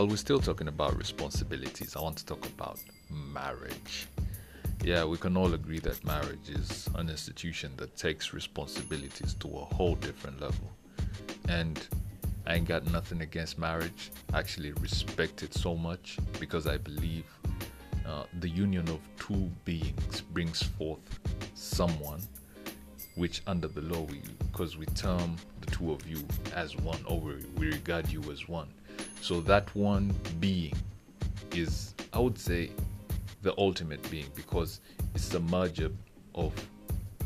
while we're still talking about responsibilities, I want to talk about marriage. Yeah, we can all agree that marriage is an institution that takes responsibilities to a whole different level. And I ain't got nothing against marriage. I actually respect it so much because I believe uh, the union of two beings brings forth someone which under the law we because we term the two of you as one or we, we regard you as one so that one being is i would say the ultimate being because it's the merger of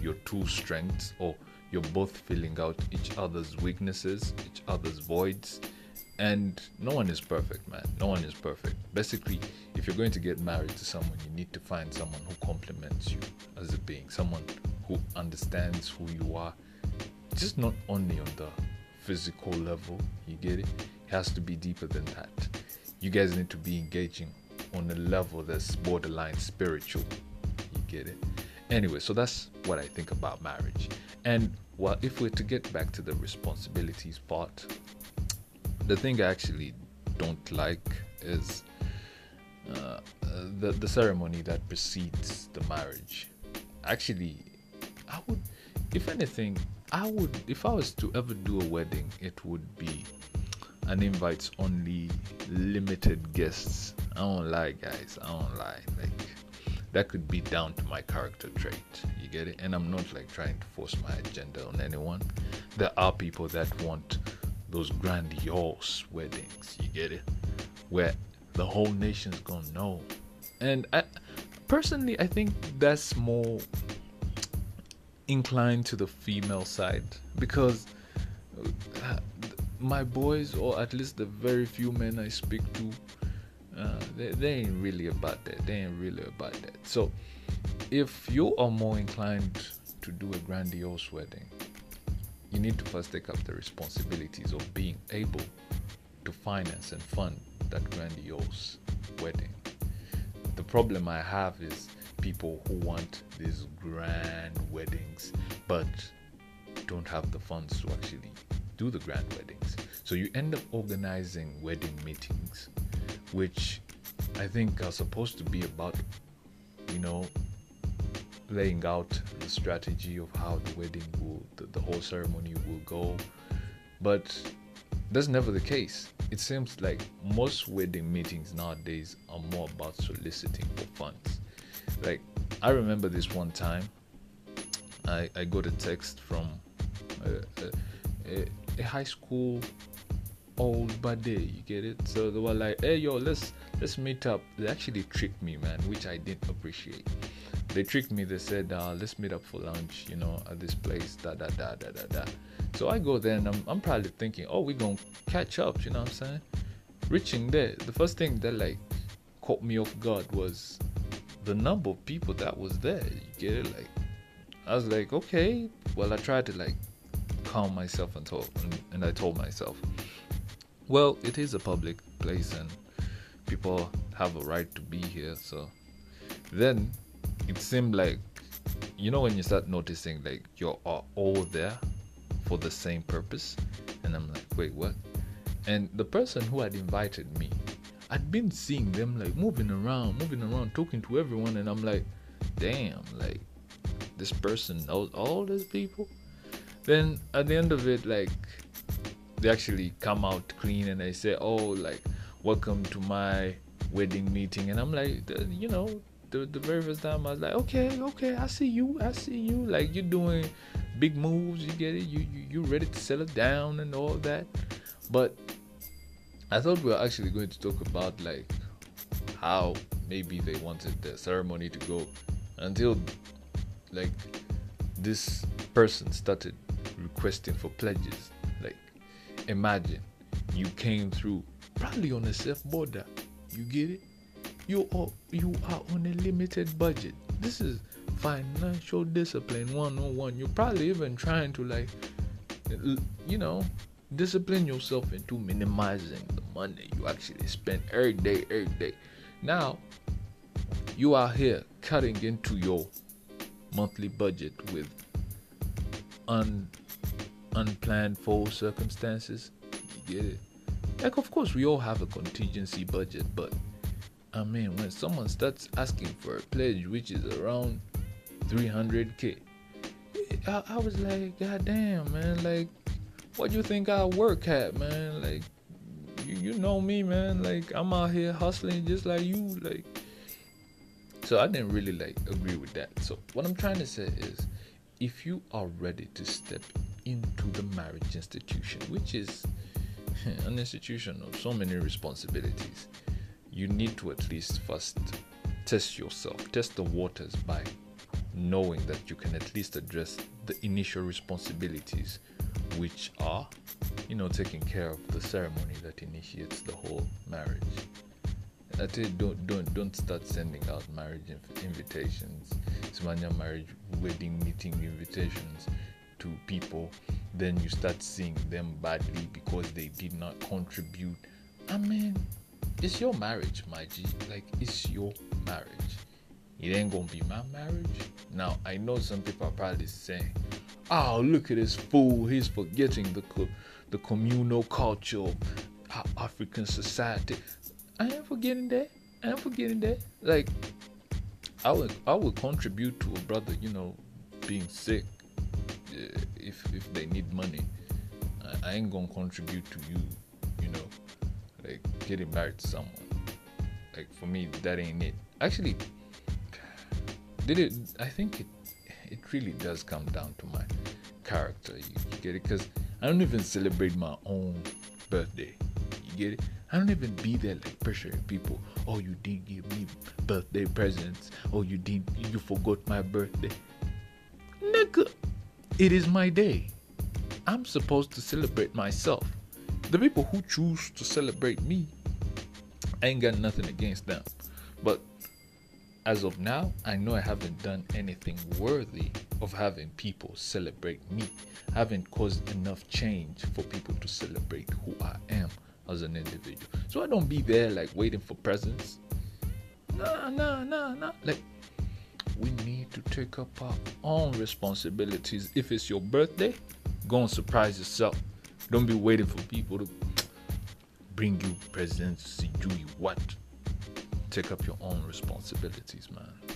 your two strengths or you're both filling out each other's weaknesses each other's voids and no one is perfect man. No one is perfect. Basically if you're going to get married to someone you need to find someone who complements you as a being someone who understands who you are. Just not only on the physical level you get it? it has to be deeper than that. You guys need to be engaging on a level that's borderline spiritual. You get it? Anyway so that's what i think about marriage. And well if we're to get back to the responsibilities part the thing i actually don't like is uh, the the ceremony that precedes the marriage. Actually I would, if anything, I would, if I was to ever do a wedding, it would be an invites only, limited guests. I don't lie, guys. I don't lie. Like, that could be down to my character trait. You get it? And I'm not like trying to force my agenda on anyone. There are people that want those grandiose weddings. You get it? Where the whole nation's gonna know. And I, personally, I think that's more inclined to the female side because uh, my boys, or at least the very few men I speak to, uh, they, they ain't really about that. They ain't really about that. So, if you are more inclined to do a grandiose wedding, you need to first take up the responsibilities of being able to finance and fund that grandiose wedding. The problem I have is people who want these grand weddings but don't have the funds to actually do the grand weddings. So you end up organizing wedding meetings, which I think are supposed to be about, you know, laying out the strategy of how the wedding will, the, the whole ceremony will go. But that's never the case. It seems like most wedding meetings nowadays are more about soliciting for funds like I remember this one time I, I got a text from a, a, a high school old buddy you get it so they were like hey yo let's let's meet up they actually tricked me man which i didn't appreciate they tricked me they said uh, let's meet up for lunch you know at this place da da da da da da so i go there and i'm, I'm probably thinking oh we're gonna catch up you know what i'm saying reaching there the first thing that like caught me off guard was the number of people that was there. You get it? Like, I was like, okay. Well, I tried to like calm myself and talk, and, and I told myself, well, it is a public place and people have a right to be here. So then it seemed like, you know, when you start noticing like you're all there for the same purpose, and I'm like, wait, what? And the person who had invited me I'd been seeing them like moving around, moving around, talking to everyone, and I'm like, damn, like this person knows all these people. Then at the end of it, like they actually come out clean and they say, oh, like welcome to my wedding meeting, and I'm like, you know, the, the very first time I was like, okay, okay, I see you, I see you, like you're doing big moves, you get it, you you you're ready to settle down and all that, but I thought we were actually going to talk about like how maybe they wanted the ceremony to go until like this person started requesting for pledges. Like imagine you came through probably on a safe border. You get it? You are you are on a limited budget. This is financial discipline 101. You're probably even trying to like you know discipline yourself into minimizing the money you actually spend every day, every day. Now, you are here cutting into your monthly budget with un unplanned for circumstances. You get it? Like, of course, we all have a contingency budget, but I mean, when someone starts asking for a pledge, which is around 300k, I, I was like, God damn, man, like, what do you think I work at, man? Like, you, you know me, man. Like, I'm out here hustling just like you, like. So I didn't really like agree with that. So what I'm trying to say is, if you are ready to step into the marriage institution, which is an institution of so many responsibilities, you need to at least first test yourself, test the waters by knowing that you can at least address the initial responsibilities, which are, you know, taking care of the ceremony that initiates the whole marriage. I tell you, don't don't don't start sending out marriage inv- invitations, Smania marriage wedding meeting invitations to people. Then you start seeing them badly because they did not contribute. I mean, it's your marriage, my G. Like it's your marriage. It ain't gonna be my marriage. Now I know some people are probably saying, "Oh, look at this fool! He's forgetting the co- the communal culture of African society." I ain't forgetting that. I ain't forgetting that. Like, I would I would contribute to a brother, you know, being sick if if they need money. I, I ain't gonna contribute to you, you know, like getting married to someone. Like for me, that ain't it. Actually, did it? I think it it really does come down to my character. You, you get it? Because I don't even celebrate my own birthday. You get it? I don't even be there like pressuring people. Oh, you didn't give me birthday presents. Oh, you didn't. You forgot my birthday. Nigga, it is my day. I'm supposed to celebrate myself. The people who choose to celebrate me, I ain't got nothing against them. But as of now, I know I haven't done anything worthy of having people celebrate me. I haven't caused enough change for people to celebrate who I am as an individual. So I don't be there like waiting for presents. No, no, no, no. Like we need to take up our own responsibilities. If it's your birthday, go and surprise yourself. Don't be waiting for people to bring you presents, to do you what. Take up your own responsibilities, man.